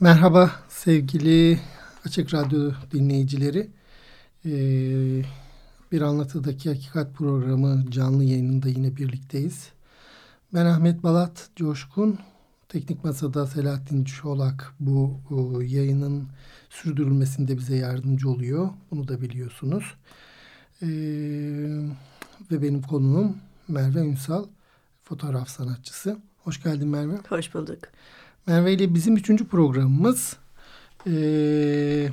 Merhaba sevgili Açık Radyo dinleyicileri. Ee, bir Anlatıdaki Hakikat programı canlı yayınında yine birlikteyiz. Ben Ahmet Balat Coşkun. Teknik Masa'da Selahattin Çolak bu, bu yayının sürdürülmesinde bize yardımcı oluyor. Bunu da biliyorsunuz. Ee, ve benim konuğum Merve Ünsal, fotoğraf sanatçısı. Hoş geldin Merve. Hoş bulduk. Merve ile bizim üçüncü programımız. Ee,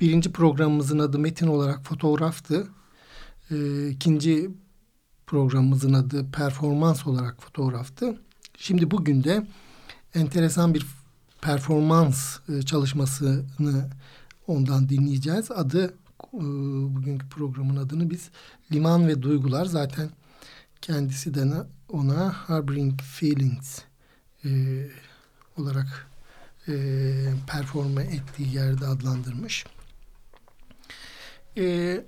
birinci programımızın adı metin olarak fotoğraftı. Ee, ikinci programımızın adı performans olarak fotoğraftı. Şimdi bugün de enteresan bir performans e, çalışmasını ondan dinleyeceğiz. Adı e, bugünkü programın adını biz Liman ve Duygular zaten kendisi de ona Harboring Feelings e, olarak e, performe ettiği yerde adlandırmış. E,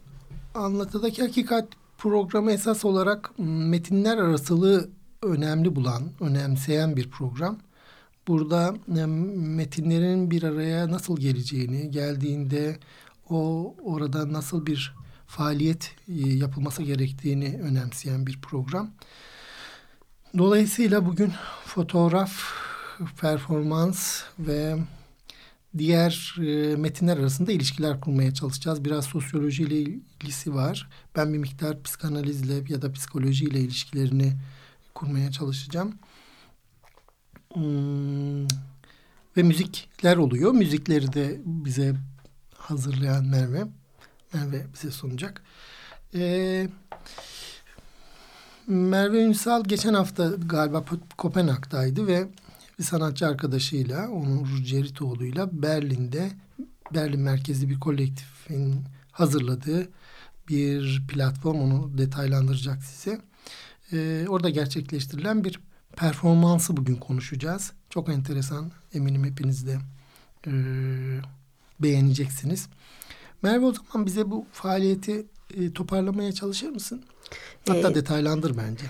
Anlatıdaki Hakikat programı esas olarak metinler arasılığı önemli bulan, önemseyen bir program. Burada e, metinlerin bir araya nasıl geleceğini, geldiğinde o orada nasıl bir faaliyet e, yapılması gerektiğini önemseyen bir program. Dolayısıyla bugün fotoğraf performans ve diğer e, metinler arasında ilişkiler kurmaya çalışacağız. Biraz sosyolojiyle ilgisi var. Ben bir miktar psikanalizle ya da psikolojiyle ilişkilerini kurmaya çalışacağım. Hmm, ve müzikler oluyor. Müzikleri de bize hazırlayan Merve. Merve bize sunacak. Ee, Merve Ünsal geçen hafta galiba Kopenhag'daydı ve bir sanatçı arkadaşıyla, Onur Ceritoğlu'yla Berlin'de, Berlin merkezli bir kolektifin hazırladığı bir platform. Onu detaylandıracak size. Ee, orada gerçekleştirilen bir performansı bugün konuşacağız. Çok enteresan. Eminim hepiniz de e, beğeneceksiniz. Merve o zaman bize bu faaliyeti e, toparlamaya çalışır mısın? Hatta ee, detaylandır bence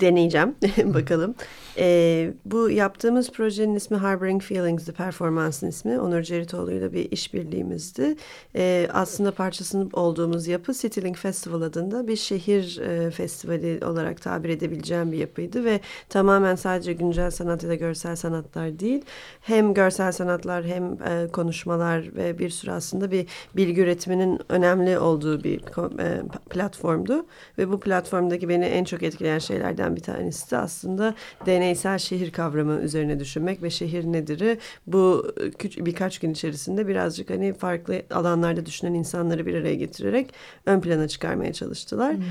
deneyeceğim bakalım. E, bu yaptığımız projenin ismi Harboring Feelings, The Performance'ın ismi. Onur Ceritoğlu'yla bir işbirliğimizdi. E, aslında parçasının olduğumuz yapı Citylink Festival adında bir şehir e, festivali olarak tabir edebileceğim bir yapıydı ve tamamen sadece güncel sanat ya da görsel sanatlar değil, hem görsel sanatlar hem e, konuşmalar ve bir sürü aslında bir bilgi üretiminin önemli olduğu bir e, platformdu ve bu platformdaki beni en çok etkileyen şeylerden bir tanesi de aslında deneysel şehir kavramı üzerine düşünmek ve şehir nedir'i bu birkaç gün içerisinde birazcık hani farklı alanlarda düşünen insanları bir araya getirerek ön plana çıkarmaya çalıştılar. Hmm.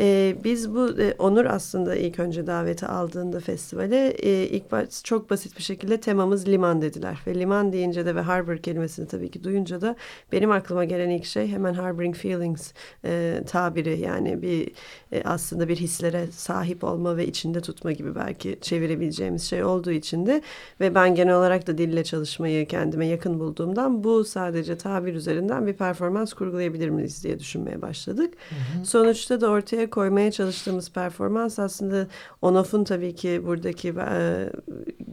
Ee, biz bu e, Onur aslında ilk önce daveti aldığında festivale e, ilk baş, çok basit bir şekilde temamız liman dediler ve liman deyince de ve harbor kelimesini tabii ki duyunca da benim aklıma gelen ilk şey hemen harboring feelings e, tabiri yani bir e, aslında bir hislere sahip olma ve içinde tutma gibi belki çevirebileceğimiz şey olduğu için de ve ben genel olarak da dille çalışmayı kendime yakın bulduğumdan bu sadece tabir üzerinden bir performans kurgulayabilir miyiz diye düşünmeye başladık. Hı hı. Sonuçta da ortaya koymaya çalıştığımız performans aslında Onof'un tabii ki buradaki e,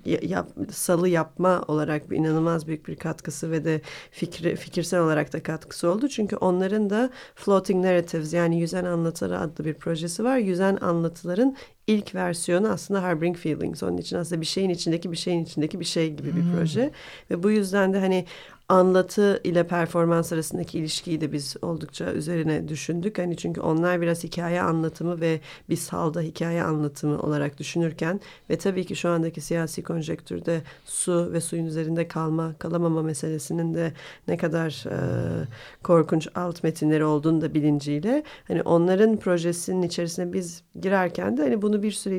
yap, salı yapma olarak bir inanılmaz büyük bir katkısı ve de fikri, fikirsel olarak da katkısı oldu. Çünkü onların da Floating Narratives yani Yüzen Anlatıları adlı bir projesi var. Yüzen anlatıların ilk versiyonu aslında Harboring Feelings. Onun için aslında bir şeyin içindeki bir şeyin içindeki bir şey gibi bir hmm. proje. Ve bu yüzden de hani anlatı ile performans arasındaki ilişkiyi de biz oldukça üzerine düşündük. Hani çünkü onlar biraz hikaye anlatımı ve bir salda hikaye anlatımı olarak düşünürken ve tabii ki şu andaki siyasi konjektürde su ve suyun üzerinde kalma, kalamama meselesinin de ne kadar e, korkunç alt metinleri olduğunu da bilinciyle hani onların projesinin içerisine biz girerken de hani bunu bir süre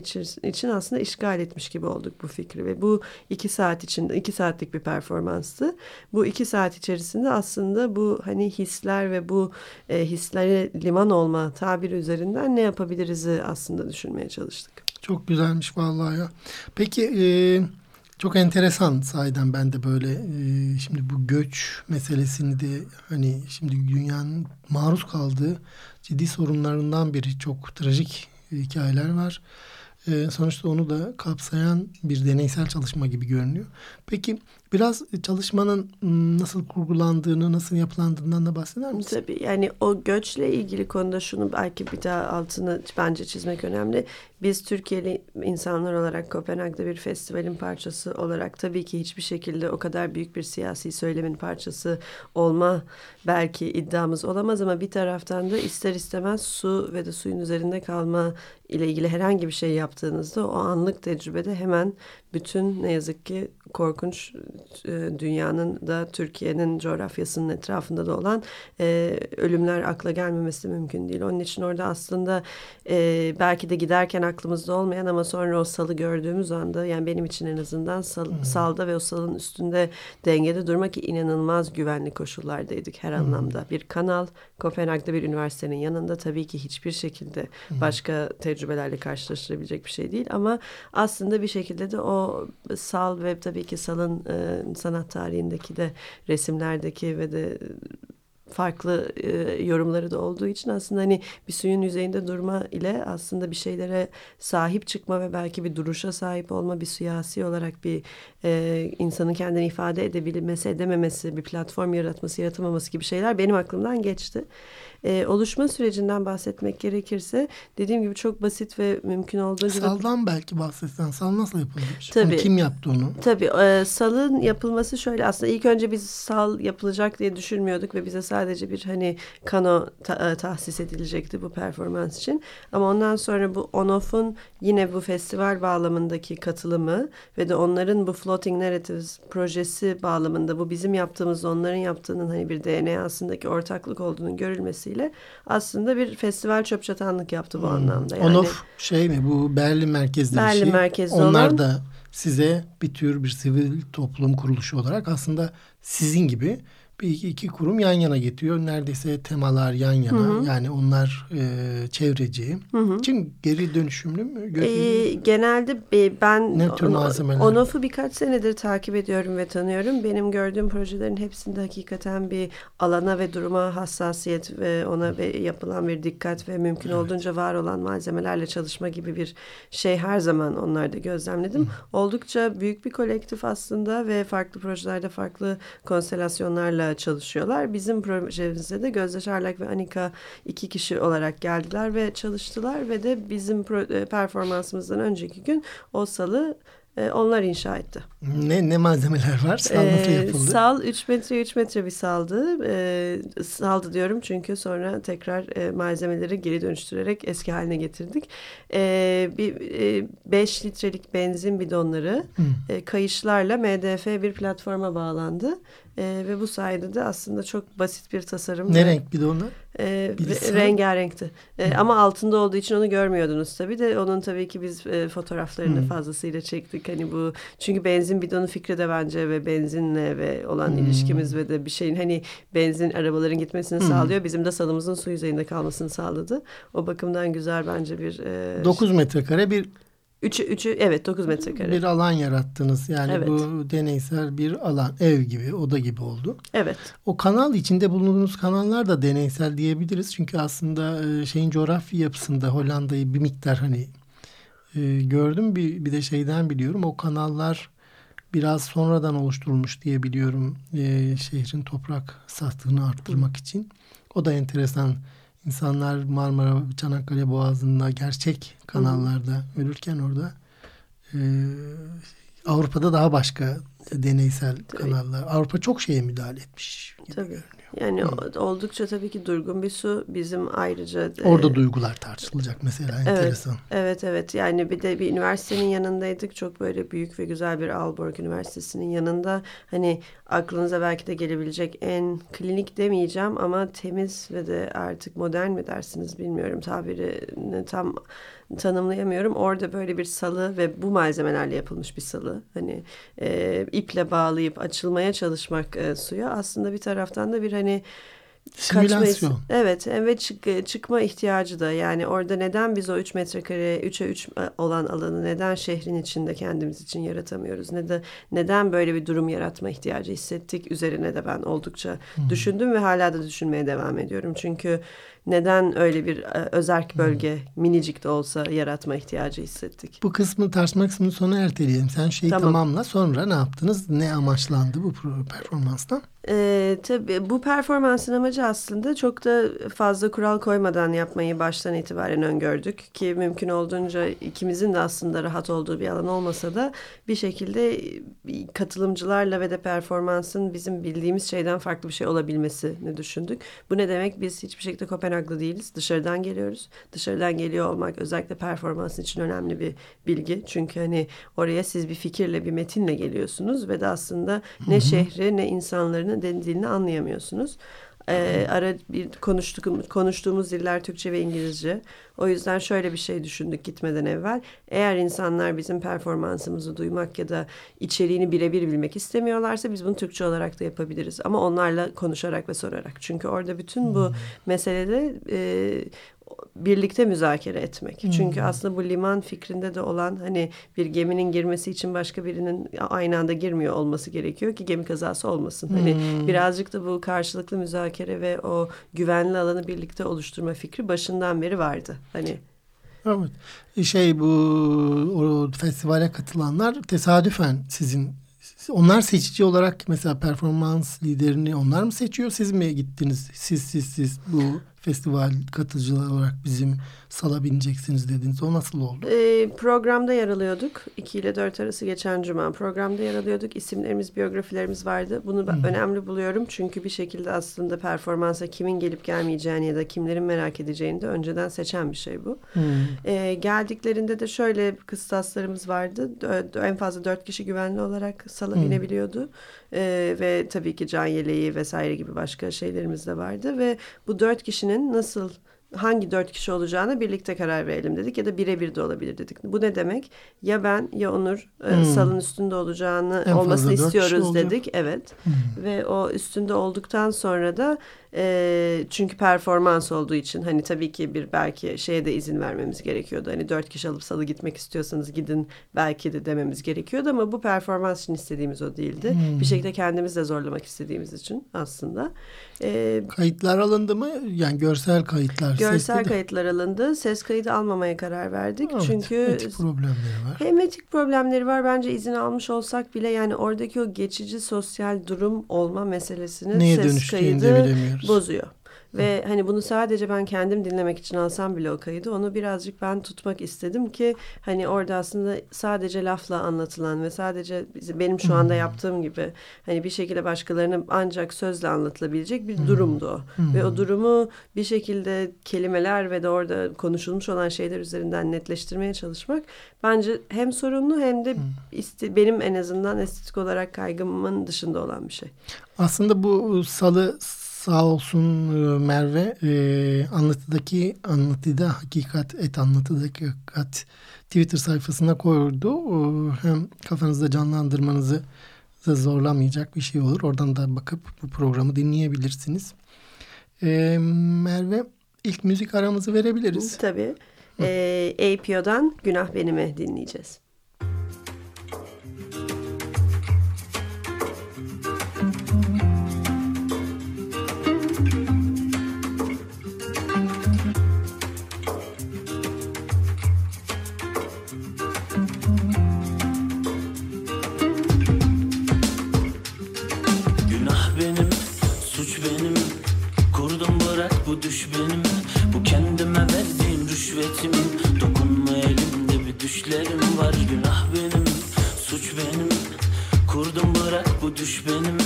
için aslında işgal etmiş gibi olduk bu fikri ve bu iki saat içinde iki saatlik bir performanstı. Bu iki saat içerisinde aslında bu hani hisler ve bu e, hislere liman olma tabiri üzerinden ne yapabiliriz aslında düşünmeye çalıştık. Çok güzelmiş vallahi ya. Peki e, çok enteresan sahiden ben de böyle e, şimdi bu göç meselesini de hani şimdi dünyanın maruz kaldığı ciddi sorunlarından biri çok trajik hikayeler var. E, sonuçta onu da kapsayan bir deneysel çalışma gibi görünüyor. Peki biraz çalışmanın nasıl kurgulandığını, nasıl yapılandığından da bahseder misin? Tabii yani o göçle ilgili konuda şunu belki bir daha altını bence çizmek önemli. Biz Türkiye'li insanlar olarak Kopenhag'da bir festivalin parçası olarak tabii ki hiçbir şekilde o kadar büyük bir siyasi söylemin parçası olma belki iddiamız olamaz ama bir taraftan da ister istemez su ve de suyun üzerinde kalma ile ilgili herhangi bir şey yaptığınızda o anlık tecrübede hemen bütün ne yazık ki korkunç e, dünyanın da Türkiye'nin coğrafyasının etrafında da olan e, ölümler akla gelmemesi mümkün değil. Onun için orada aslında e, belki de giderken aklımızda olmayan ama sonra o salı gördüğümüz anda yani benim için en azından sal, hmm. salda ve o salın üstünde dengede durmak inanılmaz güvenli koşullardaydık her hmm. anlamda. Bir kanal Kopenhag'da bir üniversitenin yanında tabii ki hiçbir şekilde hmm. başka tecrübelerle karşılaştırabilecek bir şey değil ama aslında bir şekilde de o sal ve tabii ki salın e, sanat tarihindeki de resimlerdeki ve de farklı e, yorumları da olduğu için aslında hani bir suyun yüzeyinde durma ile aslında bir şeylere sahip çıkma ve belki bir duruşa sahip olma bir siyasi olarak bir e, insanın kendini ifade edebilmesi edememesi bir platform yaratması yaratamaması gibi şeyler benim aklımdan geçti. E, oluşma sürecinden bahsetmek gerekirse dediğim gibi çok basit ve mümkün olduğu gibi. Saldan belki bahsetsen. Sal nasıl yapılmış? Tabii. Yani kim yaptı onu? Tabii. E, salın yapılması şöyle aslında ilk önce biz sal yapılacak diye düşünmüyorduk ve bize sadece bir hani kano ta, e, tahsis edilecekti bu performans için. Ama ondan sonra bu on-off'un yine bu festival bağlamındaki katılımı ve de onların bu Floating Narratives projesi bağlamında bu bizim yaptığımız onların yaptığının hani bir DNA'sındaki ortaklık olduğunu görülmesiyle vesilesiyle aslında bir festival çöpçatanlık yaptı bu hmm. anlamda. Yani, Onof şey mi bu Berlin merkezli Berlin bir şey. merkezli Onlar olan, da size bir tür bir sivil toplum kuruluşu olarak aslında sizin gibi bir iki, kurum yan yana getiriyor. Neredeyse temalar yan yana. Hı hı. Yani onlar e, çevreci. Hı hı. Için geri dönüşümlü mü? E, genelde ben ne tür malzemeler? Onof'u birkaç senedir takip ediyorum ve tanıyorum. Benim gördüğüm projelerin hepsinde hakikaten bir alana ve duruma hassasiyet ve ona ve yapılan bir dikkat ve mümkün evet. olduğunca var olan malzemelerle çalışma gibi bir şey her zaman onlarda gözlemledim. Hı. Oldukça büyük bir kolektif aslında ve farklı projelerde farklı konstelasyonlarla çalışıyorlar. Bizim projemizde de Gözde Şarlak ve Anika iki kişi olarak geldiler ve çalıştılar ve de bizim e, performansımızdan önceki gün o salı e, onlar inşa etti. Ne ne malzemeler var? Sal nasıl yapıldı? Sal 3 metre 3 metre bir saldı. E, saldı diyorum çünkü sonra tekrar e, malzemeleri geri dönüştürerek eski haline getirdik. E, bir 5 e, litrelik benzin bidonları e, kayışlarla MDF bir platforma bağlandı. E, ve bu sayede de aslında çok basit bir tasarım. Ne renk bir de onlar? E, rengarenkti. E, ama altında olduğu için onu görmüyordunuz tabii de onun tabii ki biz e, fotoğraflarını hmm. fazlasıyla çektik. Hani bu çünkü benzin bidonu fikri de bence ve benzinle ve olan hmm. ilişkimiz ve de bir şeyin hani benzin arabaların gitmesini hmm. sağlıyor. Bizim de salımızın su yüzeyinde kalmasını sağladı. O bakımdan güzel bence bir... E, 9 metrekare bir Üçü, üçü evet 9 metrekare. Bir alan yarattınız. Yani evet. bu deneysel bir alan. Ev gibi, oda gibi oldu. Evet. O kanal içinde bulunduğunuz kanallar da deneysel diyebiliriz. Çünkü aslında e, şeyin coğrafi yapısında Hollanda'yı bir miktar hani e, gördüm. Bir, bir de şeyden biliyorum. O kanallar biraz sonradan oluşturulmuş diye biliyorum. E, şehrin toprak sahtığını arttırmak için. O da enteresan insanlar Marmara, Çanakkale Boğazı'nda gerçek kanallarda ölürken orada e, Avrupa'da daha başka deneysel tabii. kanallar. Avrupa çok şeye müdahale etmiş gibi tabii. görünüyor. Yani Hı. oldukça tabii ki durgun bir su. Bizim ayrıca... Orada e, duygular tartışılacak mesela evet, enteresan. Evet evet yani bir de bir üniversitenin yanındaydık. Çok böyle büyük ve güzel bir Aalborg Üniversitesi'nin yanında. Hani aklınıza belki de gelebilecek en klinik demeyeceğim ama temiz ve de artık modern mi dersiniz bilmiyorum tabirini tam tanımlayamıyorum. Orada böyle bir salı ve bu malzemelerle yapılmış bir salı. Hani e, iple bağlayıp açılmaya çalışmak e, suya aslında bir taraftan da bir hani Simülasyon. Evet ve çık, çıkma ihtiyacı da yani orada neden biz o 3 metrekare 3'e 3 olan alanı neden şehrin içinde kendimiz için yaratamıyoruz? Neden, neden böyle bir durum yaratma ihtiyacı hissettik? Üzerine de ben oldukça hmm. düşündüm ve hala da düşünmeye devam ediyorum. Çünkü neden öyle bir e, özerk bölge hmm. minicik de olsa yaratma ihtiyacı hissettik? Bu kısmı tartışma kısmını sona erteleyelim. Sen şeyi tamam. tamamla sonra ne yaptınız? Ne amaçlandı bu performanstan? Ee, tabii bu performansın amacı aslında çok da fazla kural koymadan yapmayı baştan itibaren öngördük ki mümkün olduğunca ikimizin de aslında rahat olduğu bir alan olmasa da bir şekilde katılımcılarla ve de performansın bizim bildiğimiz şeyden farklı bir şey olabilmesini düşündük. Bu ne demek? Biz hiçbir şekilde Kopenhaglı değiliz. Dışarıdan geliyoruz. Dışarıdan geliyor olmak özellikle performans için önemli bir bilgi. Çünkü hani oraya siz bir fikirle, bir metinle geliyorsunuz ve de aslında ne şehri ne insanların denildiğini anlayamıyorsunuz. Ee, ara bir konuştuk, konuştuğumuz diller Türkçe ve İngilizce. O yüzden şöyle bir şey düşündük gitmeden evvel. Eğer insanlar bizim performansımızı duymak ya da içeriğini birebir bilmek istemiyorlarsa biz bunu Türkçe olarak da yapabiliriz. Ama onlarla konuşarak ve sorarak. Çünkü orada bütün bu hmm. meselede e, birlikte müzakere etmek. Hmm. Çünkü aslında bu liman fikrinde de olan hani bir geminin girmesi için başka birinin aynı anda girmiyor olması gerekiyor ki gemi kazası olmasın. Hani hmm. Hani birazcık da bu karşılıklı müzakere ve o güvenli alanı birlikte oluşturma fikri başından beri vardı. Hani Evet. Şey bu o festivale katılanlar tesadüfen sizin onlar seçici olarak mesela performans liderini onlar mı seçiyor? Siz mi gittiniz? Siz siz siz bu festival katılımcıları olarak bizim sala bineceksiniz dediniz. O nasıl oldu? E, programda yer alıyorduk. 2 ile 4 arası geçen cuma programda yer alıyorduk. İsimlerimiz, biyografilerimiz vardı. Bunu ben hmm. önemli buluyorum. Çünkü bir şekilde aslında performansa kimin gelip gelmeyeceğini ya da kimlerin merak edeceğini de önceden seçen bir şey bu. Hmm. E, geldiklerinde de şöyle kıstaslarımız vardı. En fazla 4 kişi güvenli olarak sala hmm. binebiliyordu. E, ve tabii ki can yeleği vesaire gibi başka şeylerimiz de vardı. Ve bu 4 kişinin nasıl hangi dört kişi olacağını birlikte karar verelim dedik ya da birebir de olabilir dedik. Bu ne demek? Ya ben ya Onur e, hmm. salın üstünde olacağını en olmasını istiyoruz dedik. Evet. Hmm. Ve o üstünde olduktan sonra da e, çünkü performans olduğu için hani tabii ki bir belki şeye de izin vermemiz gerekiyordu. Hani dört kişi alıp salı gitmek istiyorsanız gidin belki de dememiz gerekiyordu ama bu performans için istediğimiz o değildi. Hmm. Bir şekilde kendimiz de zorlamak istediğimiz için aslında. E, kayıtlar alındı mı? Yani görsel kayıtlar. Görsel kayıtlar de. alındı. Ses kaydı almamaya karar verdik. Evet, Çünkü etik problemleri var. Hem etik problemleri var. Bence izin almış olsak bile yani oradaki o geçici sosyal durum olma meselesini Neye ses kaydı bozuyor. Ve hani bunu sadece ben kendim dinlemek için alsam bile o kaydı onu birazcık ben tutmak istedim ki hani orada aslında sadece lafla anlatılan ve sadece benim şu anda yaptığım gibi hani bir şekilde başkalarına ancak sözle anlatılabilecek bir durumdu o. Ve o durumu bir şekilde kelimeler ve de orada konuşulmuş olan şeyler üzerinden netleştirmeye çalışmak bence hem sorunlu hem de benim en azından estetik olarak kaygımın dışında olan bir şey. Aslında bu salı Sağ olsun e, Merve e, anlatıdaki anlatıda hakikat et anlatıdaki hakikat Twitter sayfasına koydu. Hem kafanızda canlandırmanızı zorlamayacak bir şey olur. Oradan da bakıp bu programı dinleyebilirsiniz. E, Merve ilk müzik aramızı verebiliriz. Tabii. E, APO'dan Günah Benim'i dinleyeceğiz. suç benim Kurdum bırak bu düş benim. Bu kendime verdiğim rüşvetim Dokunma elimde bir düşlerim var Günah benim, suç benim Kurdum bırak bu düş benim.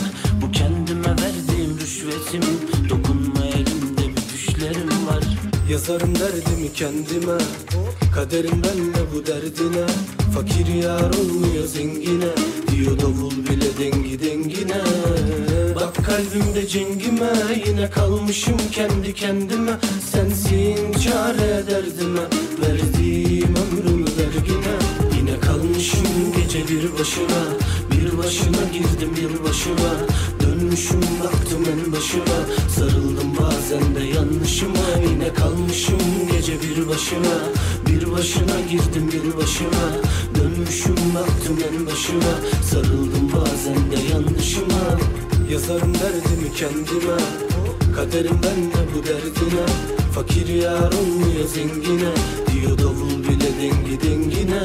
Bu kendime verdiğim rüşvetim Dokunma elimde bir düşlerim var. Yazarım derdimi kendime Kaderim benle bu derdine. Fakir yar olmuyor zengine Diyor davul bile dengi dengine. Bak kalbimde cengime Yine kalmışım kendi kendime. Sensin çare derdime Verdiğim ömrümü vergine. Yine kalmışım gece bir başına Bir başına girdim yılbaşına. Dönmüşüm baktım en başıma Sarıldım bazen de yanlışıma. Yine kalmışım gece bir başına Bir başına girdim yılbaşına. Dönmüşüm baktım en başıma Sarıldım bazen de yanlışıma Yazarım derdimi kendime Kaderimden ne bu derdine. Fakir yar olmuyor zengine? Diyor davul bile dengi dengine.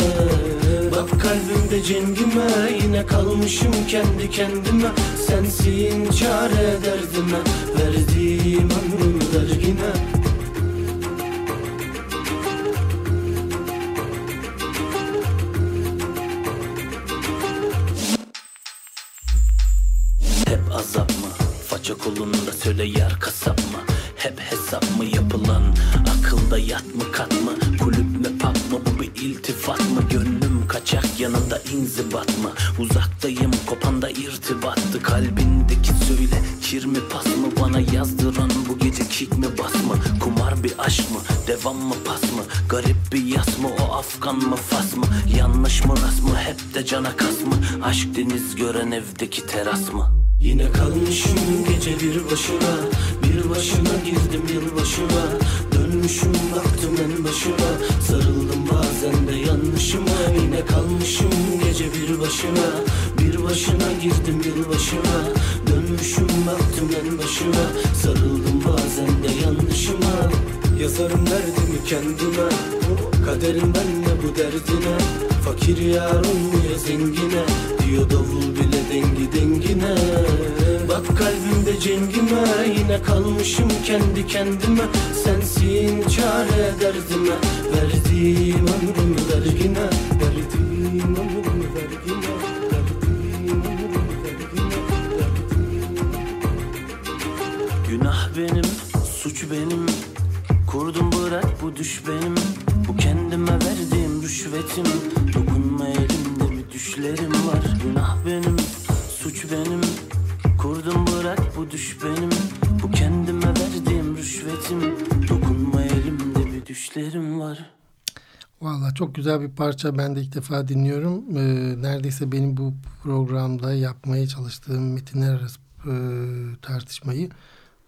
Bak kalbimde cengime Yine kalmışım kendi kendime. Sensin çare derdime Verdiğim ömrümü vergine kaçak yanında inzibat mı? Uzaktayım kopanda irtibattı Kalbindeki söyle kir mi pas mı? Bana yazdıran bu gece kick mi bas mı? Kumar bir aşk mı? Devam mı pas mı? Garip bir yas mı? O Afgan mı fas mı? Yanlış mı ras mı? Hep de cana kas mı? Aşk deniz gören evdeki teras mı? Yine kalmışım gece bir başına Bir başına girdim yılbaşına Dönmüşüm baktım en başıma Sarıldım bazen de yanlışıma Yine kalmışım gece bir başına. Bir başına girdim yılbaşına Dönmüşüm baktım en başıma Sarıldım bazen de yanlışıma. Yazarım derdimi kendime. Kaderimden ne bu derdine. Fakir yar olmuyor zengine. Diyor davul bile dengi dengine. Bak kalbimde cengime. Yine kalmışım kendi kendime. Sensin çare derdime. Verdiğim ömrümü vergine düş benim Bu kendime verdiğim rüşvetim. Dokunma elimde bir düşlerim var. Günah benim, suç benim. Kurdum bırak bu düş benim. Bu kendime verdiğim rüşvetim. Dokunma elimde bir düşlerim var. Valla çok güzel bir parça. Ben de ilk defa dinliyorum. Ee, neredeyse benim bu programda yapmaya çalıştığım metinler arası e, tartışmayı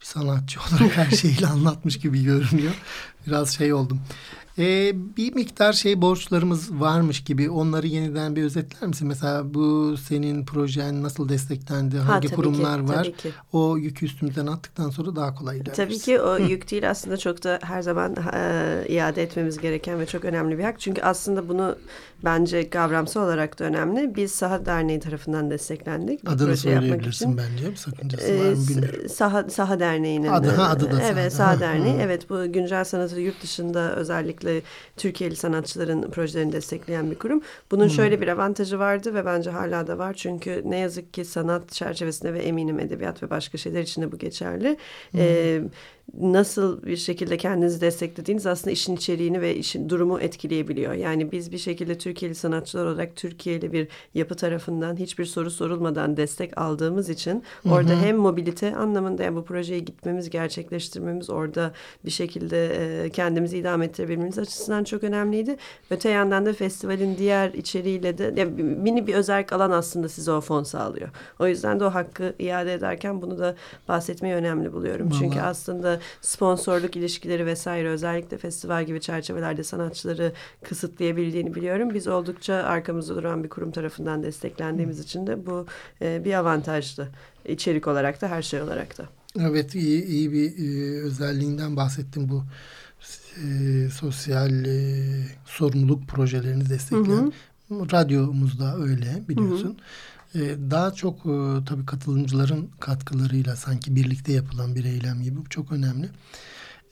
bir sanatçı olarak her şeyiyle anlatmış gibi görünüyor. Biraz şey oldum. Ee, bir miktar şey borçlarımız varmış gibi onları yeniden bir özetler misin? Mesela bu senin projen nasıl desteklendi? Ha, Hangi kurumlar ki, var? ki. O yükü üstümüzden attıktan sonra daha kolay ilerleriz. Tabii ki o yük değil aslında çok da her zaman e, iade etmemiz gereken ve çok önemli bir hak. Çünkü aslında bunu bence kavramsal olarak da önemli. Biz Saha Derneği tarafından desteklendik. Adını söyleyebilirsin bence. Sakıncası Ee, var mı bilmiyorum. Saha, Saha Derneği'nin Adı, ha, adı da Saha. Evet Ha, Saha Derneği. ha. Evet bu güncel sanatı yurt dışında özellikle Türkiye'li sanatçıların projelerini destekleyen bir kurum. Bunun şöyle bir avantajı vardı ve bence hala da var. Çünkü ne yazık ki sanat çerçevesinde ve eminim edebiyat ve başka şeyler için de bu geçerli. Ee, nasıl bir şekilde kendinizi desteklediğiniz aslında işin içeriğini ve işin durumu etkileyebiliyor. Yani biz bir şekilde Türkiye'li sanatçılar olarak Türkiye'li bir yapı tarafından hiçbir soru sorulmadan destek aldığımız için orada hem mobilite anlamında yani bu projeye gitmemiz, gerçekleştirmemiz, orada bir şekilde e, kendimizi idame ettirebilmemiz açısından çok önemliydi. Öte yandan da festivalin diğer içeriğiyle de yani mini bir özellik alan aslında size o fon sağlıyor. O yüzden de o hakkı iade ederken bunu da bahsetmeyi önemli buluyorum. Çünkü Vallahi. Sponsorluk ilişkileri vesaire özellikle festival gibi çerçevelerde sanatçıları kısıtlayabildiğini biliyorum. Biz oldukça arkamızda duran bir kurum tarafından desteklendiğimiz için de bu e, bir avantajlı. içerik olarak da her şey olarak da. Evet iyi, iyi bir e, özelliğinden bahsettim bu e, sosyal e, sorumluluk projelerini destekleyen. Radyomuzda öyle biliyorsun. E, daha çok e, tabii katılımcıların katkılarıyla sanki birlikte yapılan bir eylem gibi bu çok önemli.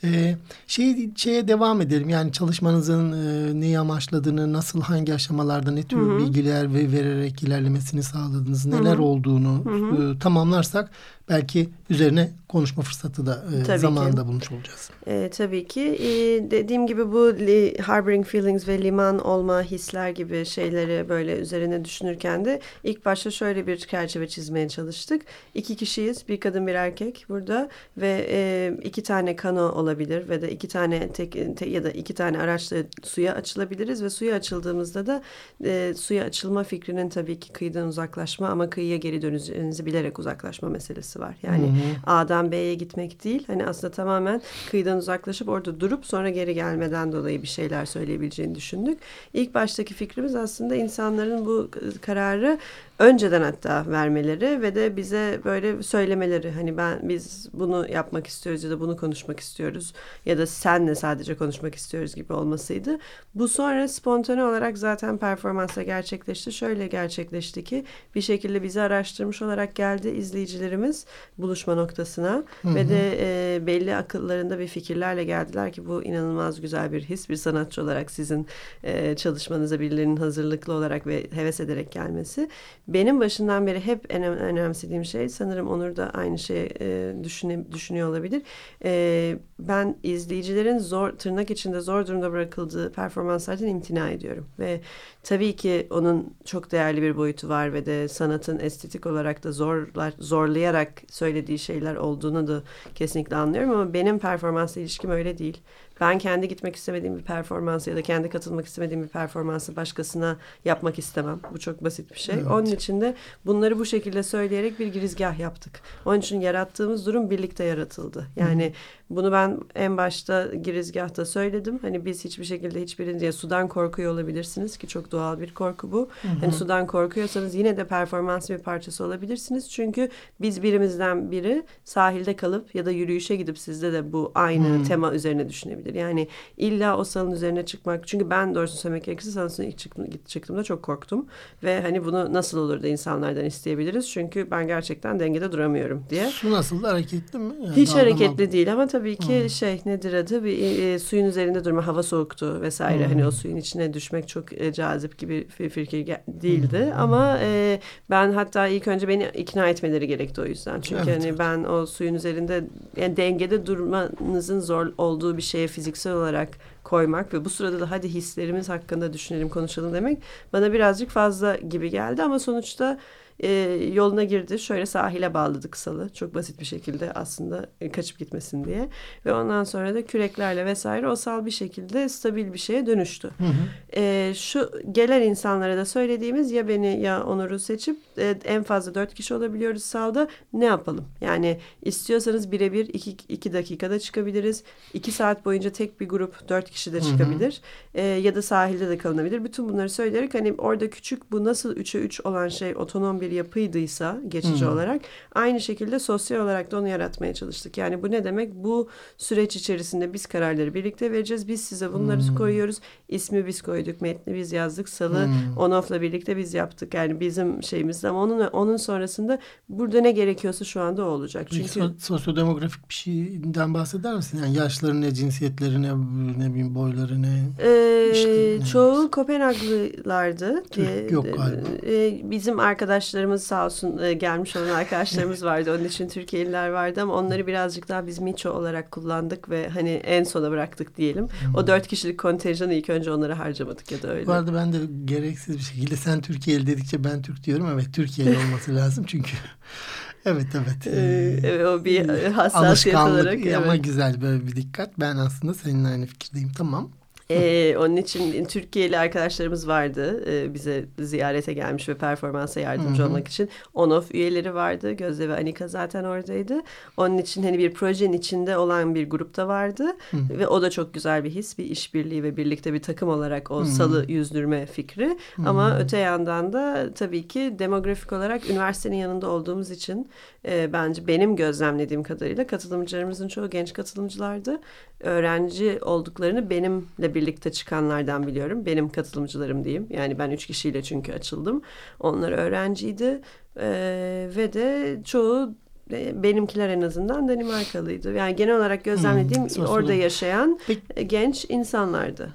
Ee, şey şeye devam edelim. Yani çalışmanızın e, neyi amaçladığını, nasıl hangi aşamalarda ne tür Hı-hı. bilgiler ve vererek ilerlemesini sağladınız, neler Hı-hı. olduğunu E, tamamlarsak belki üzerine konuşma fırsatı da e, zamanında ki. bulmuş olacağız. E, tabii ki. E, dediğim gibi bu harboring feelings ve liman olma hisler gibi şeyleri böyle üzerine düşünürken de ilk başta şöyle bir çerçeve çizmeye çalıştık. İki kişiyiz. Bir kadın bir erkek burada ve e, iki tane kano olabilir ve de iki tane tek, te, ya da iki tane araçla suya açılabiliriz ve suya açıldığımızda da e, suya açılma fikrinin tabii ki kıyıdan uzaklaşma ama kıyıya geri döneceğinizi bilerek uzaklaşma meselesi var. Yani hı hı. A'dan B'ye gitmek değil. Hani aslında tamamen kıyıdan uzaklaşıp orada durup sonra geri gelmeden dolayı bir şeyler söyleyebileceğini düşündük. İlk baştaki fikrimiz aslında insanların bu kararı önceden hatta vermeleri ve de bize böyle söylemeleri hani ben biz bunu yapmak istiyoruz ya da bunu konuşmak istiyoruz ya da senle sadece konuşmak istiyoruz gibi olmasıydı. Bu sonra spontane olarak zaten performansla gerçekleşti. Şöyle gerçekleşti ki bir şekilde bizi araştırmış olarak geldi izleyicilerimiz buluşma noktasına hı hı. ve de e, belli akıllarında bir fikirlerle geldiler ki bu inanılmaz güzel bir his bir sanatçı olarak sizin e, çalışmanıza birilerinin hazırlıklı olarak ve heves ederek gelmesi benim başından beri hep en önemsediğim şey sanırım Onur da aynı şeyi e, düşüne, düşünüyor olabilir. E, ben izleyicilerin zor tırnak içinde zor durumda bırakıldığı performanslardan imtina ediyorum ve tabii ki onun çok değerli bir boyutu var ve de sanatın estetik olarak da zorlar zorlayarak söylediği şeyler olduğunu da kesinlikle anlıyorum ama benim performansla ilişkim öyle değil ben kendi gitmek istemediğim bir performansı ya da kendi katılmak istemediğim bir performansı başkasına yapmak istemem. Bu çok basit bir şey. Evet. Onun için de bunları bu şekilde söyleyerek bir girizgah yaptık. Onun için yarattığımız durum birlikte yaratıldı. Yani Hı. Bunu ben en başta girizgahta söyledim. Hani biz hiçbir şekilde hiçbiriniz ya sudan korkuyor olabilirsiniz ki çok doğal bir korku bu. Hı hı. Hani sudan korkuyorsanız yine de performans bir parçası olabilirsiniz. Çünkü biz birimizden biri sahilde kalıp ya da yürüyüşe gidip sizde de bu aynı hı. tema üzerine düşünebilir. Yani illa o salın üzerine çıkmak. Çünkü ben doğrusu söylemek gerekirse salın ilk çıktım, çıktığımda çok korktum. Ve hani bunu nasıl olur da insanlardan isteyebiliriz. Çünkü ben gerçekten dengede duramıyorum diye. Su nasıl hareketli mi? Yani Hiç hareketli değil ama tabii ki hmm. şey nedir adı bir e, suyun üzerinde durma hava soğuktu vesaire hmm. hani o suyun içine düşmek çok e, cazip gibi bir fikir değildi hmm. ama e, ben hatta ilk önce beni ikna etmeleri gerekti o yüzden çünkü evet. hani ben o suyun üzerinde yani dengede durmanızın zor olduğu bir şeye fiziksel olarak koymak ve bu sırada da hadi hislerimiz hakkında düşünelim konuşalım demek bana birazcık fazla gibi geldi ama sonuçta e, yoluna girdi. Şöyle sahile bağladık salı. Çok basit bir şekilde aslında e, kaçıp gitmesin diye. Ve ondan sonra da küreklerle vesaire o sal bir şekilde stabil bir şeye dönüştü. Hı hı. E, şu gelen insanlara da söylediğimiz ya beni ya Onur'u seçip e, en fazla dört kişi olabiliyoruz salda. Ne yapalım? Yani istiyorsanız birebir iki, iki dakikada çıkabiliriz. İki saat boyunca tek bir grup dört kişi de çıkabilir. Hı hı. E, ya da sahilde de kalınabilir. Bütün bunları söyleyerek hani orada küçük bu nasıl üçe üç olan şey otonom bir bir yapıydıysa geçici hmm. olarak aynı şekilde sosyal olarak da onu yaratmaya çalıştık. Yani bu ne demek? Bu süreç içerisinde biz kararları birlikte vereceğiz. Biz size bunları hmm. koyuyoruz. İsmi biz koyduk, metni biz yazdık. Salı hmm. Onof'la birlikte biz yaptık. Yani bizim şeyimiz ama onun onun sonrasında burada ne gerekiyorsa şu anda o olacak. Çünkü so sosyodemografik bir şeyden bahseder misin? Yani yaşları ne, cinsiyetleri ne, ne bileyim boyları ne? Ee, işte, çoğu Kopenhaglılardı. Türk yok galiba. E, bizim arkadaşlar arkadaşlarımız sağ olsun e, gelmiş olan arkadaşlarımız vardı. Onun için Türkiye'liler vardı ama onları birazcık daha biz Miço olarak kullandık ve hani en sona bıraktık diyelim. O dört kişilik kontenjanı ilk önce onlara harcamadık ya da öyle. Bu arada ben de gereksiz bir şekilde sen Türkiye'li dedikçe ben Türk diyorum. Evet Türkiye'li olması lazım çünkü Evet evet. Ee, evet o bir hassasiyet olarak. ama evet. güzel böyle bir dikkat. Ben aslında seninle aynı fikirdeyim. Tamam. Ee, onun için Türkiye'li arkadaşlarımız vardı. Ee, bize ziyarete gelmiş ve performansa yardımcı Hı-hı. olmak için. ONOF üyeleri vardı. Gözde ve Anika zaten oradaydı. Onun için hani bir projenin içinde olan bir grupta vardı. Hı-hı. Ve o da çok güzel bir his. Bir işbirliği ve birlikte bir takım olarak o Hı-hı. salı yüzdürme fikri. Hı-hı. Ama öte yandan da tabii ki demografik olarak üniversitenin yanında olduğumuz için e, bence benim gözlemlediğim kadarıyla katılımcılarımızın çoğu genç katılımcılardı. Öğrenci olduklarını benimle birlikte çıkanlardan biliyorum. Benim katılımcılarım diyeyim. Yani ben üç kişiyle çünkü açıldım. Onlar öğrenciydi. Ee, ve de çoğu e, benimkiler en azından Danimarkalıydı. Yani genel olarak gözlemlediğim Hmm, orada yaşayan Peki- e, genç insanlardı.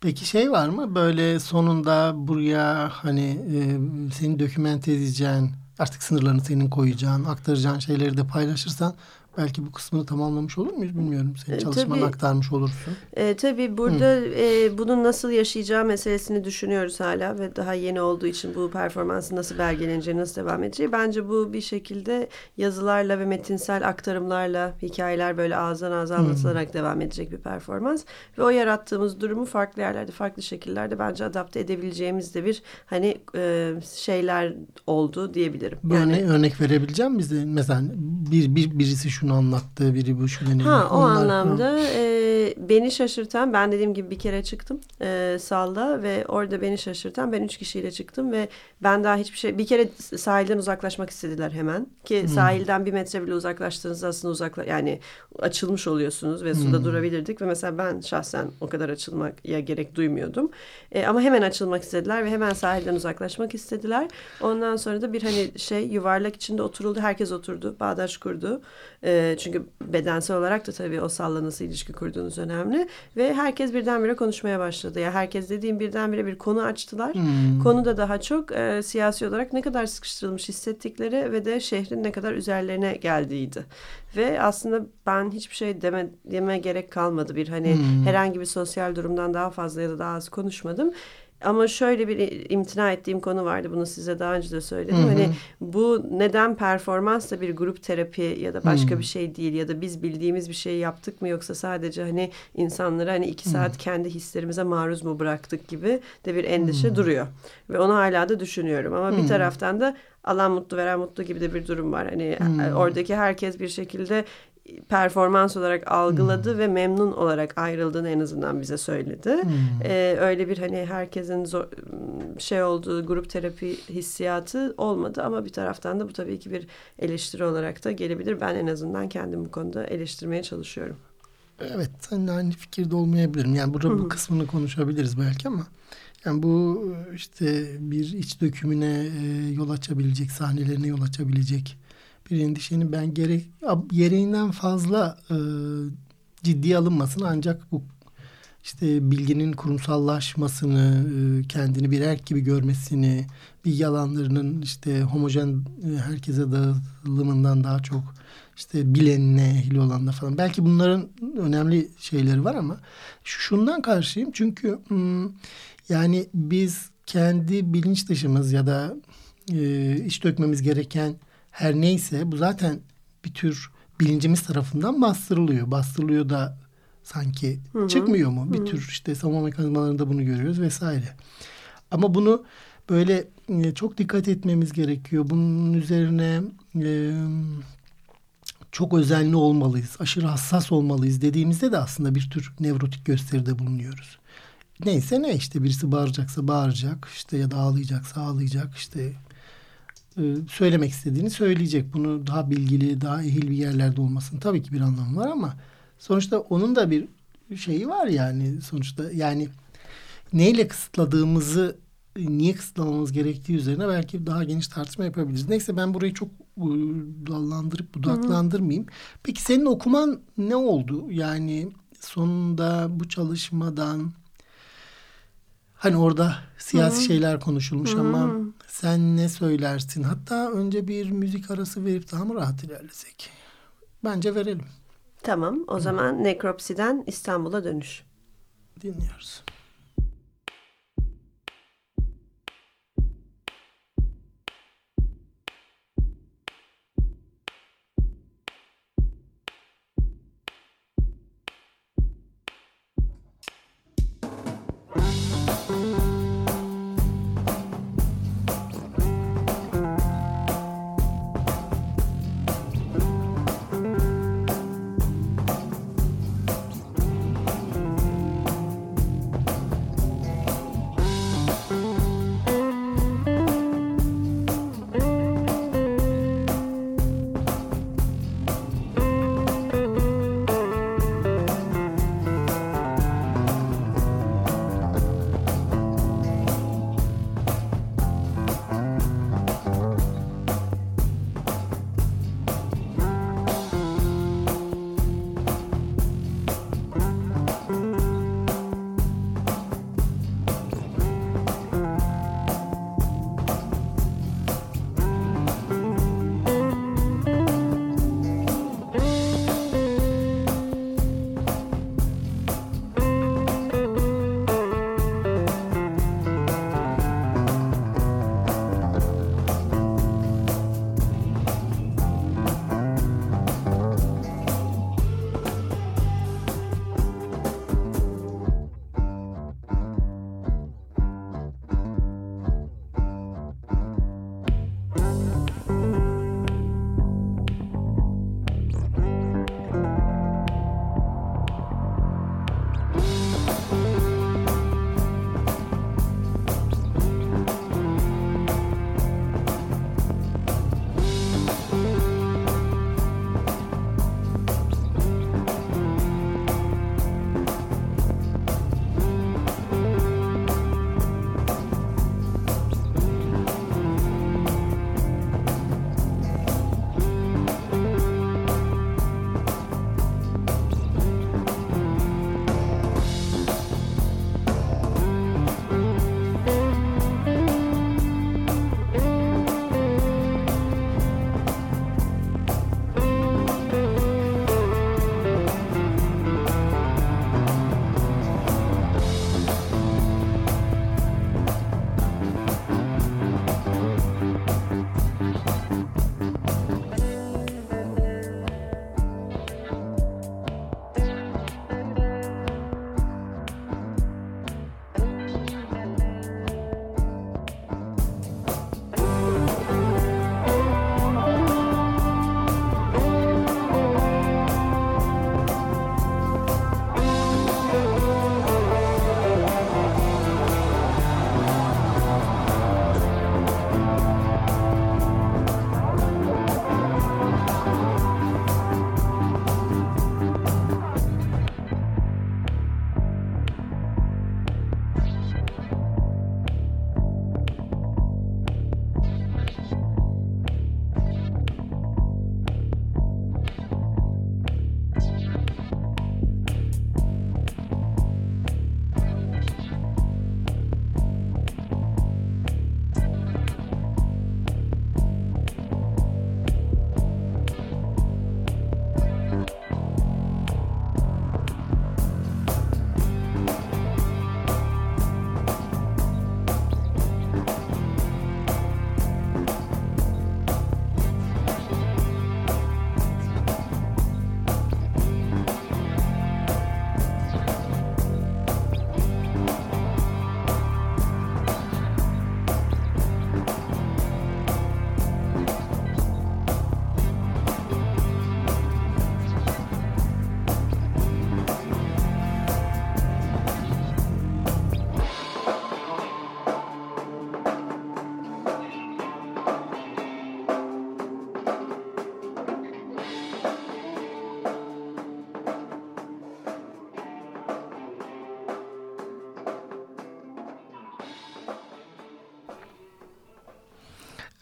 Peki şey var mı böyle sonunda buraya hani e, senin dokümente edeceğin artık sınırlarını senin koyacağın aktaracağın şeyleri de paylaşırsan belki bu kısmını tamamlamış olur muyuz bilmiyorum. Senin E, çalışmanı tabii. aktarmış olursun. E, tabii burada e, bunun nasıl yaşayacağı meselesini düşünüyoruz hala ve daha yeni olduğu için bu performansın nasıl belgeleneceği, nasıl devam edeceği. Bence bu bir şekilde yazılarla ve metinsel aktarımlarla hikayeler böyle ağızdan ağza anlatılarak devam edecek bir performans. Ve o yarattığımız durumu farklı yerlerde, farklı şekillerde bence adapte edebileceğimiz de bir hani e, şeyler oldu diyebilirim. Bir örne- örnek verebileceğim bize mesela bir, bir birisi şunu anlattı, biri bu şunu Ha o Onlar- anlamda e, beni şaşırtan ben dediğim gibi bir kere çıktım e, salla ve orada beni şaşırtan ben üç kişiyle çıktım ve ben daha hiçbir şey bir kere sahilden uzaklaşmak istediler hemen ki Hmm. sahilden bir metre bile uzaklaştığınızda aslında uzakla yani açılmış oluyorsunuz ve suda Hmm. durabilirdik ve mesela ben şahsen o kadar açılmaya gerek duymuyordum. E, ama hemen açılmak istediler ve hemen sahilden uzaklaşmak istediler. Ondan sonra da bir hani şey yuvarlak içinde oturuldu herkes oturdu bağdaş kurdu. E, çünkü bedensel olarak da tabii o salla nasıl ilişki kurduğunuz önemli. Ve herkes birdenbire konuşmaya başladı. Ya herkes dediğim birdenbire bir konu açtılar. Hmm. Konu da daha çok e, siyasi olarak ne kadar sıkıştırılmış hissettikleri ve de şehrin ne kadar üzerlerine geldiğiydi. Ve aslında ben hiçbir şey deme, deme gerek kalmadı. Bir hani Hmm. herhangi bir sosyal durumdan daha fazla ya da daha az konuşmadım. Ama şöyle bir imtina ettiğim konu vardı. Bunu size daha önce de söyledim. Hı hı. Hani bu neden performans da bir grup terapi ya da başka Hmm. bir şey değil ya da biz bildiğimiz bir şey yaptık mı yoksa sadece hani insanları hani iki saat kendi hislerimize maruz mu bıraktık gibi de bir endişe duruyor. Ve onu hala da düşünüyorum ama bir taraftan da alan mutlu veren mutlu gibi de bir durum var. Hani Hmm. oradaki herkes bir şekilde performans olarak algıladı ve memnun olarak ayrıldığını en azından bize söyledi. Hmm. Ee, öyle bir hani herkesin zor, şey olduğu grup terapi hissiyatı olmadı ama bir taraftan da bu tabii ki bir eleştiri olarak da gelebilir. Ben en azından kendim bu konuda eleştirmeye çalışıyorum. Evet, seninle aynı fikirde olmayabilirim. Yani burada bu kısmını konuşabiliriz belki ama yani bu işte bir iç dökümüne yol açabilecek, sahnelerine yol açabilecek bir endişenin ben gerek gereğinden fazla e, ciddiye alınmasını ancak bu işte bilginin kurumsallaşmasını, e, kendini bir erk gibi görmesini, bilgi alanlarının işte homojen e, herkese dağılımından daha çok işte bilenine ehli olanlar falan. Belki bunların önemli şeyleri var ama şundan karşıyım. Çünkü hmm, yani biz kendi bilinç dışımız ya da e, iç dökmemiz gereken her neyse bu zaten bir tür bilincimiz tarafından bastırılıyor. Bastırılıyor da sanki çıkmıyor mu? Bir tür işte savunma mekanizmalarında bunu görüyoruz vesaire. Ama bunu böyle e, çok dikkat etmemiz gerekiyor. Bunun üzerine e, çok özenli olmalıyız, aşırı hassas olmalıyız dediğimizde de aslında bir tür nevrotik gösteride bulunuyoruz. Neyse ne işte birisi bağıracaksa bağıracak işte ya da ağlayacaksa ağlayacak işte söylemek istediğini söyleyecek. Bunu daha bilgili, daha ehil bir yerlerde olmasının tabii ki bir anlamı var ama sonuçta onun da bir şeyi var yani sonuçta yani neyle kısıtladığımızı niye kısıtlamamız gerektiği üzerine belki daha geniş tartışma yapabiliriz. Neyse ben burayı çok e, dallandırıp budaklandırmayayım. Peki senin okuman ne oldu? Yani sonunda bu çalışmadan hani orada siyasi şeyler konuşulmuş ama sen ne söylersin? Hatta önce bir müzik arası verip daha mı rahat ilerlesek? Bence verelim. Tamam o zaman nekropsiden İstanbul'a dönüş. Dinliyoruz.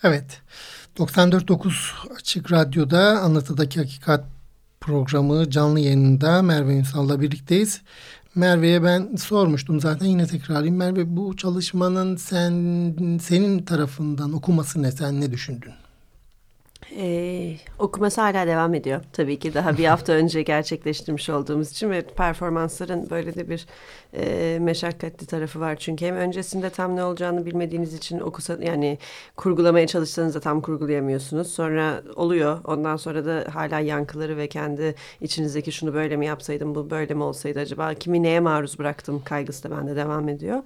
Evet. 94.9 Açık Radyo'da Anlatıdaki Hakikat programı canlı yayınında Merve Ünsal'la birlikteyiz. Merve'ye ben sormuştum zaten yine tekrarlayayım. Merve bu çalışmanın sen senin tarafından okuması ne? Sen ne düşündün? Ee, okuması hala devam ediyor. Tabii ki daha bir hafta önce gerçekleştirmiş olduğumuz için ve performansların böyle de bir e, meşakkatli tarafı var. Çünkü hem öncesinde tam ne olacağını bilmediğiniz için okusa yani kurgulamaya çalışsanız da tam kurgulayamıyorsunuz. Sonra oluyor. Ondan sonra da hala yankıları ve kendi içinizdeki şunu böyle mi yapsaydım bu böyle mi olsaydı acaba kimi neye maruz bıraktım kaygısı da bende devam ediyor.